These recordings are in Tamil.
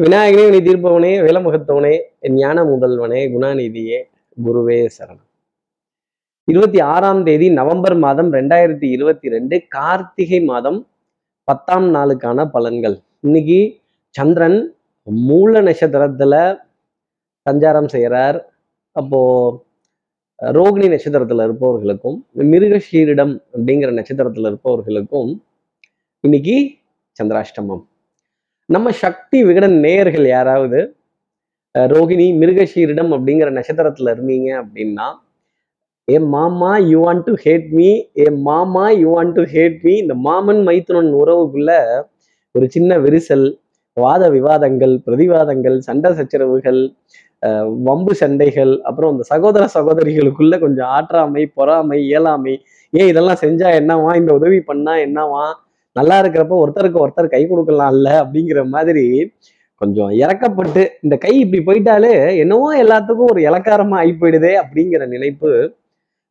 விநாயகனே நீ தீர்ப்பவனே விலமுகத்தவனே ஞான முதல்வனே குணாநிதியே குருவே சரணம். இருபத்தி ஆறாம் தேதி நவம்பர் மாதம் ரெண்டாயிரத்தி இருபத்தி ரெண்டு கார்த்திகை மாதம் பத்தாம் நாளுக்கான பலன்கள். இன்னைக்கு சந்திரன் மூல நட்சத்திரத்துல சஞ்சாரம் செய்கிறார் அப்போ ரோகிணி நட்சத்திரத்துல இருப்பவர்களுக்கும் மிருகஷீரிடம் அப்படிங்கிற நட்சத்திரத்துல இருப்பவர்களுக்கும் இன்னைக்கு சந்திராஷ்டமம். நம்ம சக்தி விகடன் நேயர்கள் யாராவது ரோஹிணி ரோகிணி மிருகஷீரிடம் அப்படிங்கிற நட்சத்திரத்துல இருந்தீங்க அப்படின்னா hey mama you want to hate me hey mama you want to hate me இந்த மாமன் மைத்துனன் உறவுக்குள்ள ஒரு சின்ன விரிசல் வாத விவாதங்கள் பிரதிவாதங்கள் சண்டை சச்சரவுகள் அஹ், வம்பு சண்டைகள் அப்புறம் இந்த சகோதர சகோதரிகளுக்குள்ள கொஞ்சம் ஆற்றாமை பொறாமை இயலாமை. ஏன் இதெல்லாம் செஞ்சா என்னவா? இந்த உதவி பண்ணா என்னவா? நல்லா இருக்கிறப்ப ஒருத்தருக்கு ஒருத்தர் கை கொடுக்கலாம்ல அப்படிங்கிற மாதிரி கொஞ்சம் இறக்கப்பட்டு இந்த கை இப்படி போயிட்டாலே என்னவோ எல்லாத்துக்கும் ஒரு இலக்காரமா ஆகி போயிடுதே அப்படிங்கிற நினைப்பு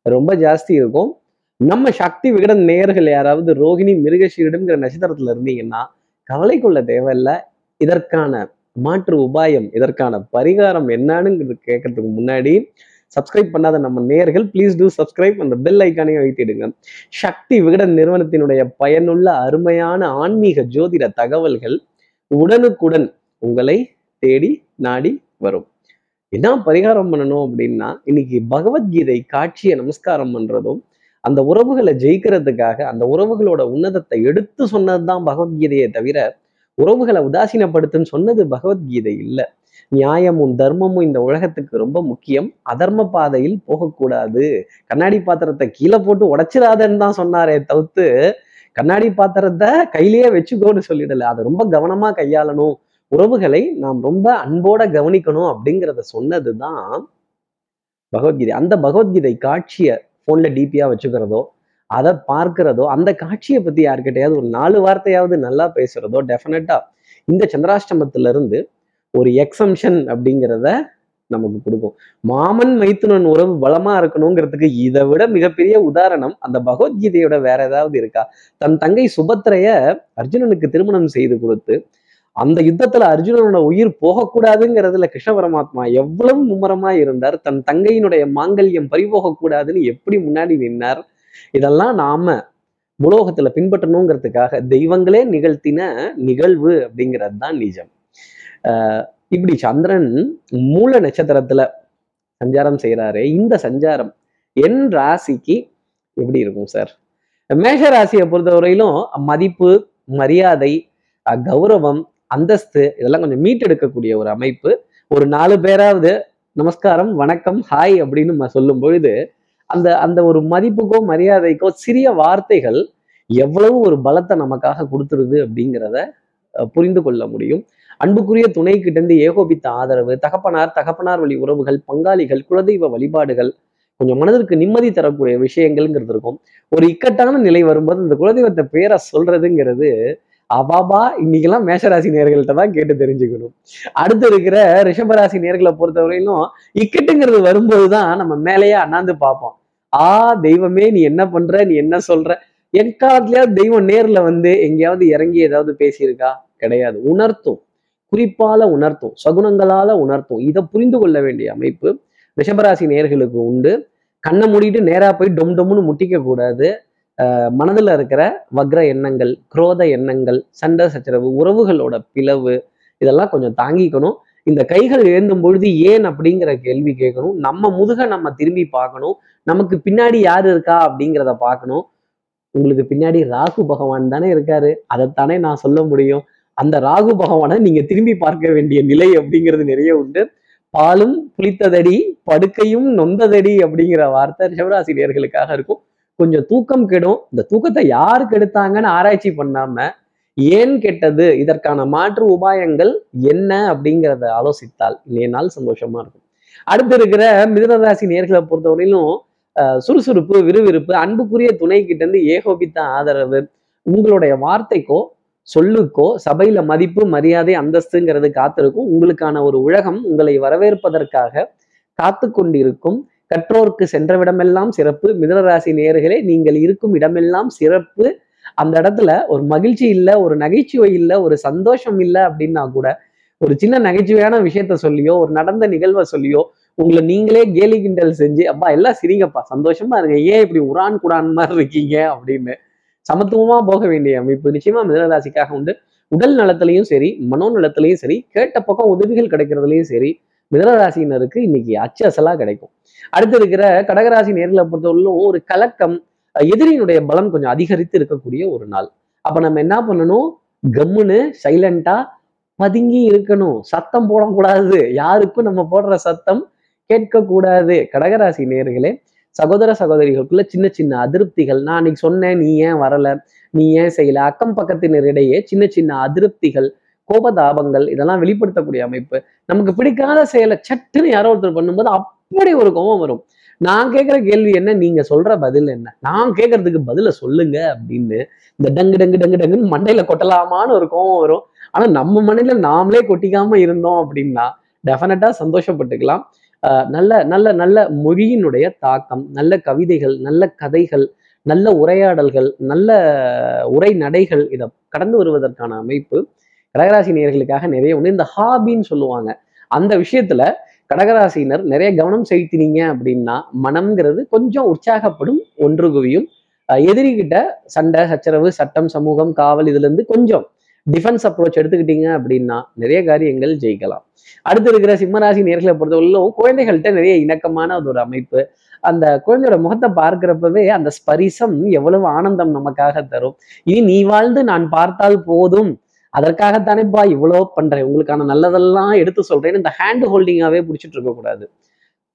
ரொம்ப ஜாஸ்தி இருக்கும். நம்ம சக்தி விகடன் நேயர்கள் யாராவது ரோகிணி மிருகஷீரிடம்ங்கிற நட்சத்திரத்துல இருந்தீங்கன்னா கவலை கொள்ள தேவையில்ல. இதற்கான மாற்று உபாயம் இதற்கான பரிகாரம் என்னன்னு கேட்கறதுக்கு முன்னாடி சப்ஸ்கிரைப் பண்ணாத நம்ம நேர்கள் ப்ளீஸ் டூ சப்ஸ்கிரைப் அந்த பெல் ஐக்கானையும் வைத்திடுங்க சக்தி விகடன் நிறுவனத்தினுடைய பயனுள்ள அருமையான ஆன்மீக ஜோதிட தகவல்கள் உடனுக்குடன் உங்களை தேடி நாடி வரும். என்ன பரிகாரம் பண்ணணும் அப்படின்னா இன்னைக்கு பகவத்கீதை காட்சியை நமஸ்காரம் பண்றதும் அந்த உறவுகளை ஜெயிக்கிறதுக்காக அந்த உறவுகளோட உன்னதத்தை எடுத்து சொன்னதுதான் பகவத்கீதையை தவிர உறவுகளை உதாசீனப்படுத்துன்னு சொன்னது பகவத்கீதை இல்லை. நியாயமும் தர்மமும் இந்த உலகத்துக்கு ரொம்ப முக்கியம். அதர்ம பாதையில் போகக்கூடாது. கண்ணாடி பாத்திரத்தை கீழே போட்டு உடைச்சிடாதன்னு தான் சொன்னாரே தவிர்த்து கண்ணாடி பாத்திரத்தை கையிலேயே வச்சுக்கோன்னு சொல்லிடல. அதை ரொம்ப கவனமா கையாளணும். உறவுகளை நாம் ரொம்ப அன்போட கவனிக்கணும் அப்படிங்கிறத சொன்னதுதான் பகவத்கீதை. அந்த பகவத்கீதை காட்சியை போன்ல டிபியா வச்சுக்கிறதோ அதை பார்க்கிறதோ அந்த காட்சியை பத்தி யாருக்கிட்டையாவது ஒரு நாலு வார்த்தையாவது நல்லா பேசுறதோ டெஃபினட்டா இந்த சந்திராஷ்டமத்துல இருந்து ஒரு எக்ஸம்ஷன் அப்படிங்கிறத நமக்கு கொடுக்கும். மாமன் மைத்துனன் உறவு பலமா இருக்கணுங்கிறதுக்கு இதை விட மிகப்பெரிய உதாரணம் அந்த பகவத்கீதையோட வேற ஏதாவது இருக்கா? தன் தங்கை சுபத்திரைய அர்ஜுனனுக்கு திருமணம் செய்து கொடுத்து அந்த யுத்தத்துல அர்ஜுனனோட உயிர் போகக்கூடாதுங்கிறதுல கிருஷ்ண பரமாத்மா எவ்வளவு மும்முரமா இருந்தார் தன் தங்கையினுடைய மாங்கல்யம் பறிபோகக்கூடாதுன்னு எப்படி முன்னாடி நின்னார் இதெல்லாம் நாம உலோகத்துல பின்பற்றணுங்கிறதுக்காக தெய்வங்களே நிகழ்த்தின நிகழ்வு அப்படிங்கிறது தான் நிஜம் இப்படி சந்திரன் மூல நட்சத்திரத்துல சஞ்சாரம் செய்யறாரு இந்த சஞ்சாரம் என் ராசிக்கு எப்படி இருக்கும் சார்? மேஷ ராசியை பொறுத்தவரையிலும் மதிப்பு மரியாதை கௌரவம் அந்தஸ்து இதெல்லாம் கொஞ்சம் மீட்டெடுக்கக்கூடிய ஒரு அமைப்பு. ஒரு நாலு பேராவது நமஸ்காரம் வணக்கம் ஹாய் அப்படின்னு சொல்லும் பொழுது அந்த அந்த ஒரு மதிப்புக்கோ மரியாதைக்கோ சிறிய வார்த்தைகள் எவ்வளவு ஒரு பலத்தை நமக்காக கொடுத்துருது அப்படிங்கிறத அஹ், புரிந்து கொள்ள முடியும். அன்புக்குரிய துணை கிட்ட இருந்து ஏகோபித்த ஆதரவு தகப்பனார் தகப்பனார் வழி உறவுகள் பங்காளிகள் குலதெய்வ வழிபாடுகள் கொஞ்சம் மனதிற்கு நிம்மதி தரக்கூடிய விஷயங்கள்ங்கிறது இருக்கும். ஒரு இக்கட்டான நிலை வரும்போது இந்த குலதெய்வத்தை பேரை சொல்றதுங்கிறது அபாபா இன்னைக்கெல்லாம் மேஷராசி நேர்கள்ட்ட தான் கேட்டு தெரிஞ்சுக்கணும். அடுத்து இருக்கிற ரிஷபராசி நேர்களை பொறுத்தவரையிலும் இக்கட்டுங்கிறது வரும்போது தான் நம்ம மேலேயே அண்ணாந்து பார்ப்போம். ஆ தெய்வமே நீ என்ன பண்ற? நீ என்ன சொல்ற? எக்காலத்துலயாவது தெய்வம் நேர்ல வந்து எங்கேயாவது இறங்கி ஏதாவது பேசியிருக்கா? கிடையாது. உணர்த்தும். குறிப்பால உணர்த்தும். சகுனங்களால உணர்த்தும். இதை புரிந்து கொள்ள வேண்டிய அமைப்பு ரிஷபராசி நேர்களுக்கு உண்டு. கண்ணை மூடிட்டு நேரா போய் டொம் டொம்னு முட்டிக்க கூடாது. மனதில் மனதுல இருக்கிற வக்ர எண்ணங்கள் குரோத எண்ணங்கள் சண்டை சச்சரவு உறவுகளோட பிளவு இதெல்லாம் கொஞ்சம் தாங்கிக்கணும். இந்த கைகள் எழுந்தும் பொழுது ஏன் அப்படிங்கிற கேள்வி கேட்கணும். நம்ம முதுக நம்ம திரும்பி பார்க்கணும். நமக்கு பின்னாடி யார் இருக்கா அப்படிங்கிறத பார்க்கணும். உங்களுக்கு பின்னாடி ராகு பகவான் தானே இருக்காரு. அதைத்தானே நான் சொல்ல முடியும். அந்த ராகு பகவானை நீங்க திரும்பி பார்க்க வேண்டிய நிலை அப்படிங்கிறது நிறைய உண்டு. பாலும் புளித்ததடி படுக்கையும் நொந்ததடி அப்படிங்கிற வார்த்தை ரிஷபராசி நேர்களுக்காக இருக்கும். கொஞ்சம் தூக்கம் கெடும். இந்த தூக்கத்தை யாருக்கு கெடுத்தாங்கன்னு ஆராய்ச்சி பண்ணாம ஏன் கெட்டது? இதற்கான மாற்று உபாயங்கள் என்ன? அப்படிங்கிறத ஆலோசித்தால் இன்றைய நாள் சந்தோஷமா இருக்கும். அடுத்து இருக்கிற மிதனராசி நேர்களை பொறுத்தவரையிலும் சுறுசுறுப்பு விறுவிறுப்பு அன்புக்குரிய துணை கிட்ட இருந்து ஏகோபித்த ஆதரவு உங்களுடைய வார்த்தைக்கோ சொல்லுக்கோ சபையில மதிப்பு மரியாதை அந்தஸ்துங்கிறது காத்திருக்கும். உங்களுக்கான ஒரு உலகம் உங்களை வரவேற்பதற்காக காத்து கொண்டிருக்கும் கற்றோர்க்கு சென்றவிடமெல்லாம் சிறப்பு. மிதனராசி நேர்களே நீங்கள் இருக்கும் இடமெல்லாம் சிறப்பு. அந்த இடத்துல ஒரு மகிழ்ச்சி இல்லை ஒரு நகைச்சுவை இல்லை ஒரு சந்தோஷம் இல்லை அப்படின்னா கூட ஒரு சின்ன நகைச்சுவையான விஷயத்த சொல்லியோ ஒரு நடந்த நிகழ்வை சொல்லியோ உங்களை நீங்களே கேலி கிண்டல் செஞ்சு அப்பா எல்லாம் சிரிங்கப்பா சந்தோஷமா இருங்க ஏன் இப்படி உரான் குடான் மாதிரி இருக்கீங்க? அப்படின்னு சமத்துவமா போக வேண்டிய அமைப்பு நிச்சயமா மிதனராசிக்காக உண்டு. உடல் நலத்திலையும் சரி மனோ நலத்திலையும் சரி கேட்ட பக்கம் உதவிகள் கிடைக்கிறதுலையும் சரி மிதனராசினருக்கு இன்னைக்கு அச்சு அசலா கிடைக்கும். அடுத்து இருக்கிற கடகராசி நேர்களை பொறுத்தவரையிலும் ஒரு கலக்கம் எதிரியினுடைய பலம் கொஞ்சம் அதிகரித்து இருக்கக்கூடிய ஒரு நாள். அப்ப நம்ம என்ன பண்ணணும்? கம்முன்னு சைலண்டா பதுங்கி இருக்கணும். சத்தம் போடக்கூடாது. யாருக்கும் நம்ம போடுற சத்தம் கேட்கக்கூடாது. கடகராசி நேர்களே சகோதர சகோதரிகளுக்குள்ள சின்ன சின்ன அதிருப்திகள். நான் அன்னைக்கு சொன்னேன் நீ ஏன் வரல? நீ ஏன் செய்யல? அக்கம் பக்கத்தினரிடையே சின்ன சின்ன அதிருப்திகள் கோபதாபங்கள் இதெல்லாம் வெளிப்படுத்தக்கூடிய அமைப்பு. நமக்கு பிடிக்காத செயலை சட்டுன்னு யாரோ ஒருத்தர் பண்ணும்போது அப்படி ஒரு கோபம் வரும். நான் கேட்குற கேள்வி என்ன? நீங்க சொல்ற பதில் என்ன? நான் கேட்கறதுக்கு பதில சொல்லுங்க அப்படின்னு இந்த டங்கு டங்கு டங்கு டங்குன்னு மண்டையில கொட்டலாமான்னு ஒரு கோவம் வரும். ஆனா நம்ம மண்டையில நாமளே கொட்டிக்காம இருந்தோம் அப்படின்னா டெஃபினட்டா சந்தோஷப்பட்டுக்கலாம். நல்ல நல்ல நல்ல மொழியினுடைய தாக்கம் நல்ல கவிதைகள் நல்ல கதைகள் நல்ல உரையாடல்கள் நல்ல உரைநடைகள் இதை கடந்து வருவதற்கான அமைப்பு. கடகராசி நேர்களுக்காக நிறைய உண்டு. இந்த ஹாபின்னு சொல்லுவாங்க. அந்த விஷயத்துல கடகராசினர் நிறைய கவனம் செலுத்தினீங்க அப்படின்னா மனம்ங்கிறது கொஞ்சம் உற்சாகப்படும் ஒன்று குவியும். எதிரிகிட்ட சண்டை சச்சரவு சட்டம் சமூகம் காவல் இதுல இருந்து கொஞ்சம் டிஃபென்ஸ் அப்ரோச் எடுத்துக்கிட்டீங்க அப்படின்னா நிறைய காரியங்கள் ஜெயிக்கலாம். அடுத்து இருக்கிற சிம்மராசி நேர்களை பொறுத்தவரையிலும் குழந்தைகள்கிட்ட நிறைய இணக்கமான அது ஒரு அமைப்பு. அந்த குழந்தையோட முகத்தை பார்க்கிறப்பவே அந்த ஸ்பரிசம் எவ்வளவு ஆனந்தம் நமக்காக தரும். இனி நீ வாழ்ந்து நான் பார்த்தால் போதும். அதற்காகத்தானேப்பா இவ்வளோ பண்றேன். உங்களுக்கான நல்லதெல்லாம் எடுத்து சொல்றேன்னு இந்த ஹேண்ட் ஹோல்டிங்காவே பிடிச்சிட்டு இருக்க கூடாது.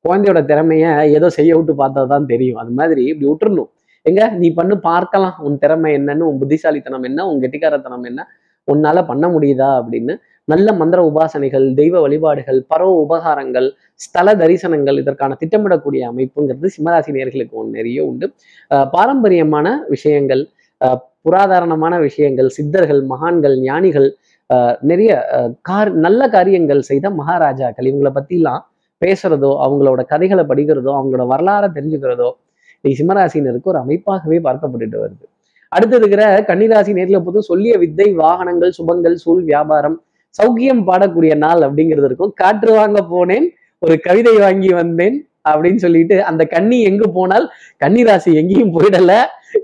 குழந்தையோட திறமைய ஏதோ செய்ய விட்டு பார்த்தா தான் தெரியும். அது மாதிரி இப்படி விட்டுறணும். எங்க? நீ பண்ணு பார்க்கலாம். உன் திறமை என்னன்னு உன் புத்திசாலித்தனம் என்ன உன் கெட்டிக்காரத்தனம் என்ன உன்னால பண்ண முடியுதா அப்படின்னு நல்ல மந்திர உபாசனைகள் தெய்வ வழிபாடுகள் பரவ உபகாரங்கள் ஸ்தல தரிசனங்கள் இதற்கான திட்டமிடக்கூடிய அமைப்புங்கிறது சிம்மராசி நேர்களுக்கு ஒன்று நிறைய உண்டு. பாரம்பரியமான விஷயங்கள் அஹ் புராதாரணமான விஷயங்கள் சித்தர்கள் மகான்கள் ஞானிகள் அஹ் நிறைய கார் நல்ல காரியங்கள் செய்த மகாராஜாக்கள். இவங்களை பற்றிலாம் பேசுறதோ அவங்களோட கதைகளை படிக்கிறதோ அவங்களோட வரலாறை தெரிஞ்சுக்கிறதோ இன்னைக்கு சிம்மராசினருக்கு ஒரு அமைப்பாகவே பார்க்கப்பட்டுட்டு வருது. அடுத்து இருக்கிற கன்னிராசி நேரில் போதும் சொல்லிய வித்தை வாகனங்கள் சுபங்கள் சூழ் வியாபாரம் சௌக்கியம் பாடக்கூடிய நாள் அப்படிங்கிறது இருக்கும். காற்று வாங்க போனேன் ஒரு கவிதை வாங்கி வந்தேன் அப்படின்னு சொல்லிட்டு அந்த கன்னி எங்கு போனால் கன்னிராசி எங்கேயும் போயிடல.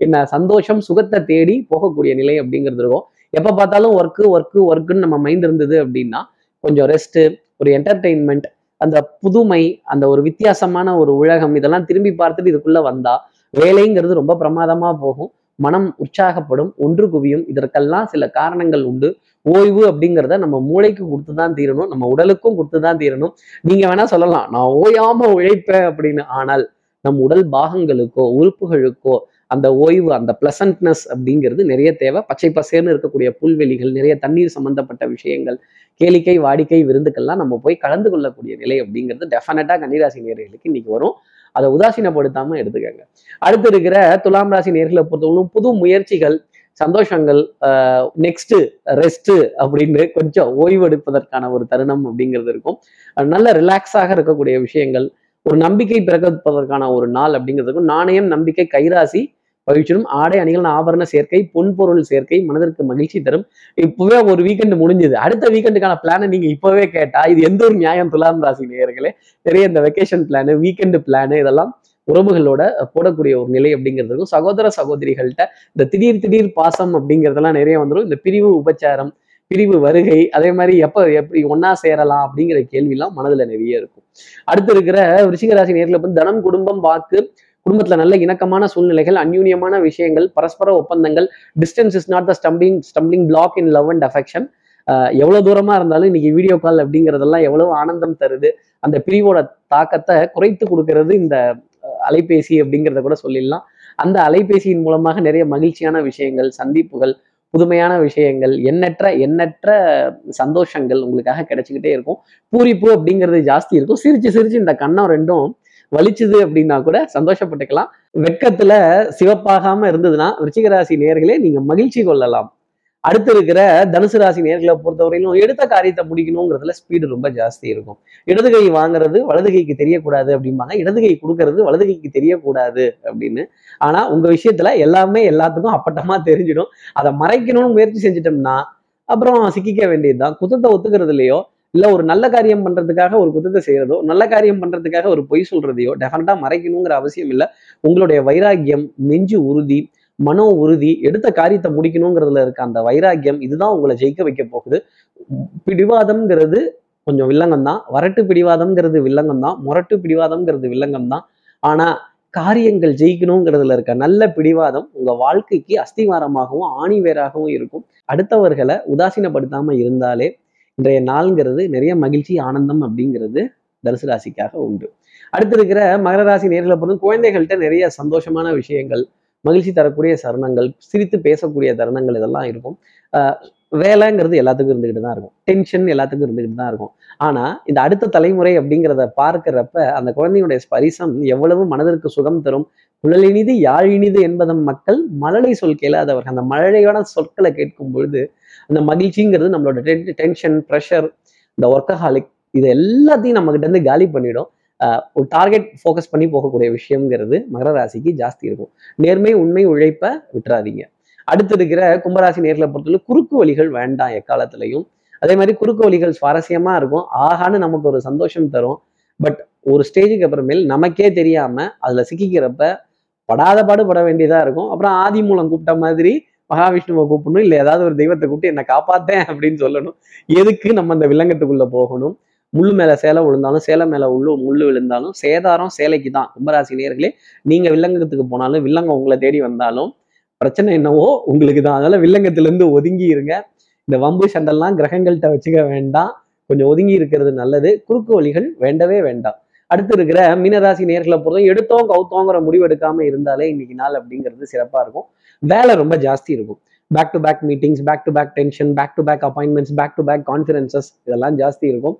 என்ன சந்தோஷம் சுகத்தை தேடி போகக்கூடிய நிலை அப்படிங்கிறது இருக்கும். எப்ப பார்த்தாலும் ஒர்க்கு ஒர்க்கு ஒர்க்குன்னு நம்ம மைண்ட் இருந்தது அப்படின்னா கொஞ்சம் ரெஸ்ட் ஒரு என்டர்டெயின்மெண்ட் அந்த புதுமை அந்த ஒரு வித்தியாசமான ஒரு உலகம் இதெல்லாம் திரும்பி பார்த்துட்டு இதுக்குள்ள வந்தா வேலைங்கிறது ரொம்ப பிரமாதமா போகும். மனம் உற்சாகப்படும் ஒன்று குவியும். இதற்கெல்லாம் சில காரணங்கள் உண்டு. ஓய்வு அப்படிங்கிறத நம்ம மூளைக்கு கொடுத்து தான் தீரணும். நம்ம உடலுக்கும் கொடுத்து தான் தீரணும். நீங்க வேணா சொல்லலாம் நான் ஓயாம உழைப்பேன் அப்படின்னு. ஆனால் நம் உடல் பாகங்களுக்கோ உறுப்புகளுக்கோ அந்த ஓய்வு அந்த பிளசன்ட்னஸ் அப்படிங்கிறது நிறைய தேவை. பச்சை பசேர்னு இருக்கக்கூடிய புல்வெளிகள் நிறைய தண்ணீர் சம்பந்தப்பட்ட விஷயங்கள் கேளிக்கை வாடிக்கை விருந்துக்கள்லாம் நம்ம போய் கலந்து கொள்ளக்கூடிய நிலை அப்படிங்கிறது டெஃபினட்டாக கன்னிராசி நேர்களுக்கு இன்னைக்கு வரும். அதை உதாசீனப்படுத்தாம எடுத்துக்கங்க. அடுத்து இருக்கிற துலாம் ராசி நேர்களை பொறுத்தவரைக்கும் புது முயற்சிகள் சந்தோஷங்கள் நெக்ஸ்ட் ரெஸ்ட் அப்படின்னு கொஞ்சம் ஓய்வெடுப்பதற்கான ஒரு தருணம் அப்படிங்கிறது இருக்கும். நல்ல ரிலாக்ஸாக இருக்கக்கூடிய விஷயங்கள் ஒரு நம்பிக்கை பிறக்கப்பதற்கான ஒரு நாள் அப்படிங்கிறதுக்கும் நாணயம் நம்பிக்கை கைராசி பயிற்சியும் ஆடை அணிகள் ஆபரண சேர்க்கை பொன்பொருள் சேர்க்கை மனதிற்கு மகிழ்ச்சி தரும். இப்பவே ஒரு வீக்கெண்ட் முடிஞ்சது. அடுத்த வீக்கெண்டுக்கான பிளானை நீங்க இப்பவே கேட்டா இது எந்த ஒரு நியாயம்? துலாம் ராசி நேயர்களே நிறைய இந்த வெக்கேஷன் பிளானு வீக்கெண்டு பிளானு இதெல்லாம் உறவுகளோட போடக்கூடிய ஒரு நிலை அப்படிங்கிறதுக்கும் சகோதர சகோதரிகள்கிட்ட இந்த திடீர் திடீர் பாசம் அப்படிங்கிறதெல்லாம் நிறைய வந்துடும் இந்த பிரிவு உபச்சாரம் பிரிவு வருகை அதே மாதிரி எப்ப எப்படி ஒன்னா சேரலாம் அப்படிங்கிற கேள்விலாம் மனதுல நிறைய இருக்கும். அடுத்து இருக்கிற ரிஷிகராசி நேரில் வந்து தனம் குடும்பம் வாக்கு குடும்பத்துல நல்ல இணக்கமான சூழ்நிலைகள் அந்யூன்யமான விஷயங்கள் பரஸ்பர ஒப்பந்தங்கள் distance is not the stumbling stumbling block in love and affection எவ்வளவு தூரமா இருந்தாலும் இன்னைக்கு வீடியோ கால் அப்படிங்கிறதெல்லாம் எவ்வளவு ஆனந்தம் தருது. அந்த பிரிவோட தாக்கத்தை குறைத்து கொடுக்கறது இந்த அலைபேசி அப்படிங்கிறத கூட சொல்லிடலாம். அந்த அலைபேசியின் மூலமாக நிறைய மகிழ்ச்சியான விஷயங்கள் சந்திப்புகள் புதுமையான விஷயங்கள் எண்ணற்ற எண்ணற்ற சந்தோஷங்கள் உங்களுக்காக கிடைச்சிக்கிட்டே இருக்கும். பூரிப்பு அப்படிங்கிறது ஜாஸ்தி இருக்கும். சிரிச்சு சிரிச்சு இந்த கண்ணம் ரெண்டும் வலிச்சுது அப்படின்னா கூட சந்தோஷப்பட்டுக்கலாம். வெட்கத்துல சிவப்பாகாம இருந்ததுன்னா ரிச்சிகராசி நேர்களே நீங்க மகிழ்ச்சி கொள்ளலாம். அடுத்து இருக்கிற தனுசு ராசி நேர்களை பொறுத்தவரையிலும் எடுத்த காரியத்தை முடிக்கணுங்கிறதுல ஸ்பீடு ரொம்ப ஜாஸ்தி இருக்கும். இடது கை வாங்குறது வலது கைக்கு தெரியக்கூடாது அப்படிம்பாங்க. இடது கை கொடுக்கறது வலது கைக்கு தெரியக்கூடாது அப்படின்னு. ஆனா உங்க விஷயத்துல எல்லாமே எல்லாத்துக்கும் அப்பட்டமா தெரிஞ்சிடும். அதை மறைக்கணும்னு முயற்சி செஞ்சிட்டோம்னா அப்புறம் சிக்கிக்க வேண்டியதுதான். குத்தத்தை ஒத்துக்கிறது இல்லையோ இல்ல ஒரு நல்ல காரியம் பண்றதுக்காக ஒரு குத்தத்தை செய்யறதோ நல்ல காரியம் பண்றதுக்காக ஒரு பொய் சொல்றதையோ டெஃபினட்டா மறைக்கணுங்கிற அவசியம் இல்லை. உங்களுடைய வைராக்கியம் நெஞ்சு உறுதி மனோ உறுதி எடுத்த காரியத்தை முடிக்கணுங்கிறதுல இருக்க அந்த வைராக்கியம் இதுதான் உங்களை ஜெயிக்க வைக்க போகுது. பிடிவாதம்ங்கிறது கொஞ்சம் வில்லங்கம் தான் வரட்டு பிடிவாதம்ங்கிறது வில்லங்கம் தான் முரட்டு பிடிவாதம்ங்கிறது வில்லங்கம் தான் ஆனா காரியங்கள் ஜெயிக்கணுங்கிறதுல இருக்க நல்ல பிடிவாதம் உங்க வாழ்க்கைக்கு அஸ்திவாரமாகவும் ஆணிவேராகவும் இருக்கும். அடுத்தவர்களை உதாசீனப்படுத்தாம இருந்தாலே இன்றைய நாள்ங்கிறது நிறைய மகிழ்ச்சி ஆனந்தம் அப்படிங்கிறது தனுசு ராசிக்காக உண்டு. அடுத்து இருக்கிற மகர ராசி நேர்களை பொறுத்து குழந்தைகள்கிட்ட நிறைய சந்தோஷமான விஷயங்கள் மகிழ்ச்சி தரக்கூடிய சரணங்கள் சிரித்து பேசக்கூடிய தருணங்கள் இதெல்லாம் இருக்கும். வேலைங்கிறது எல்லாத்துக்கும் இருந்துகிட்டு தான் இருக்கும். டென்ஷன் எல்லாத்துக்கும் இருந்துகிட்டு தான் இருக்கும். ஆனா இந்த அடுத்த தலைமுறை அப்படிங்கிறத பார்க்கிறப்ப அந்த குழந்தையுடைய ஸ்பரிசம் எவ்வளவு மனதிற்கு சுகம் தரும்? குழலினிது யாழினிது என்பதன் மக்கள் மழலை சொல் கேளாதவர் அந்த மழலையான சொற்களை கேட்கும் பொழுது அந்த மகிழ்ச்சிங்கிறது நம்மளோட டென்ஷன் ப்ரெஷர் இந்த ஒர்க்கஹாலிக் இது எல்லாத்தையும் நம்ம கிட்ட இருந்து காலி பண்ணிடும். ஒரு டார்கெட் ஃபோக்கஸ் பண்ணி போகக்கூடிய விஷயம்ங்கிறது மகர ராசிக்கு ஜாஸ்தி இருக்கும். நேர்மை உண்மை உழைப்பை விட்டுறாதீங்க. அடுத்து இருக்கிற கும்பராசி நேர்களை பொறுத்தவரை குறுக்கு வழிகள் வேண்டாம் எக்காலத்திலையும். அதே மாதிரி குறுக்கு வழிகள் சுவாரஸ்யமா இருக்கும். ஆகான்னு நமக்கு ஒரு சந்தோஷம் தரும். பட் ஒரு ஸ்டேஜுக்கு அப்புறமேல் நமக்கே தெரியாமல் அதுல சிக்கிக்கிறப்ப படாத பாடு பட வேண்டியதாக இருக்கும். அப்புறம் ஆதி மூலம் கூப்பிட்ட மாதிரி மகாவிஷ்ணுவை கூப்பிடணும். இல்லை ஏதாவது ஒரு தெய்வத்தை கூப்பிட்டு என்னை காப்பாத்தேன் அப்படின்னு சொல்லணும். எதுக்கு நம்ம அந்த வில்லங்கத்துக்குள்ளே போகணும்? முள்ளு மேலே சேலை விழுந்தாலும் சேலை மேலே உள்ளு முள்ளு விழுந்தாலும் சேதாரம் சேலைக்கு தான் கும்பராசி நேர்களே நீங்க வில்லங்கத்துக்கு போனாலும் வில்லங்கம் உங்களை தேடி வந்தாலும் பிரச்சனை என்னவோ உங்களுக்கு தான் அதனால வில்லங்கத்துல இருந்து ஒதுங்கி இருங்க. இந்த வம்பு சண்டெல்லாம் கிரகங்கள்கிட்ட வச்சுக்க வேண்டாம். கொஞ்சம் ஒதுங்கி இருக்கிறது நல்லது. குறுக்கு வழிகள் வேண்டவே வேண்டாம். அடுத்து இருக்கிற மீனராசி நேர்களை பொறுத்தவரை எடுத்தோம் கவுத்தோங்கிற முடிவு எடுக்காம இருந்தாலே இன்னைக்கு நாள் அப்படிங்கிறது சிறப்பா இருக்கும். வேலை ரொம்ப ஜாஸ்தி இருக்கும். Back to back meetings back to back tension back to back appointments back to back conferences இதெல்லாம் ஜாஸ்தி இருக்கும்.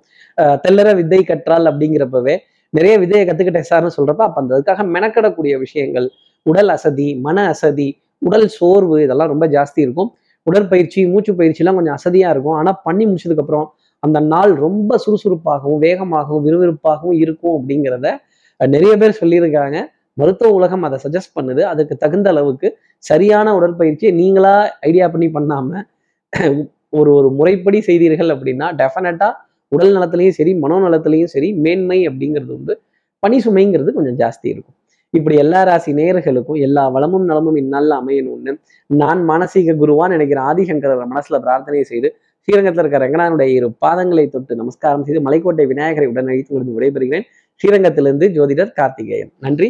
தெல்லற வித்தை கற்றால் அப்படிங்கிறப்பவே நிறைய விதையை கத்துக்கிட்டேன் சார்னு சொல்றப்ப அப்ப அந்த அதுக்காக மெனக்கடக்கூடிய விஷயங்கள் உடல் அசதி மன அசதி உடல் சோர்வு இதெல்லாம் ரொம்ப ஜாஸ்தி இருக்கும். உடற்பயிற்சி மூச்சு பயிற்சிலாம் கொஞ்சம் அசதியா இருக்கும். ஆனா பண்ணி முடிச்சதுக்கு அப்புறம் அந்த நாள் ரொம்ப சுறுசுறுப்பாகவும் வேகமாகவும் விறுவிறுப்பாகவும் இருக்கும் அப்படிங்கிறத நிறைய பேர் சொல்லியிருக்காங்க. மருத்துவ உலகம் அதை சஜஸ்ட் பண்ணுது. அதுக்கு தகுந்த அளவுக்கு சரியான உடற்பயிற்சியை நீங்களா ஐடியா பண்ணி பண்ணாம ஒரு ஒரு முறைப்படி செய்தீர்கள் அப்படின்னா டெஃபினட்டா உடல் நலத்திலையும் சரி மனோநலத்திலையும் சரி மேன்மை அப்படிங்கிறது வந்து பனி சுமைங்கிறது கொஞ்சம் ஜாஸ்தி இருக்கும். இப்படி எல்லா ராசி நேயர்களுக்கும் எல்லா வளமும் நலமும் இந்நாளில் அமையணும்னு நான் மானசீக குருவான் நினைக்கிற ஆதிசங்கரர் மனசுல பிரார்த்தனை செய்து ஸ்ரீரங்கத்தில் இருக்கிற ரங்கனானுடைய இரு பாதங்களை தொட்டு நமஸ்காரம் செய்து மலைக்கோட்டை விநாயகரை உடன் அழைத்து விடைபெறுகிறேன் ஸ்ரீரங்கத்திலிருந்து ஜோதிடர் கார்த்திகேயன். நன்றி.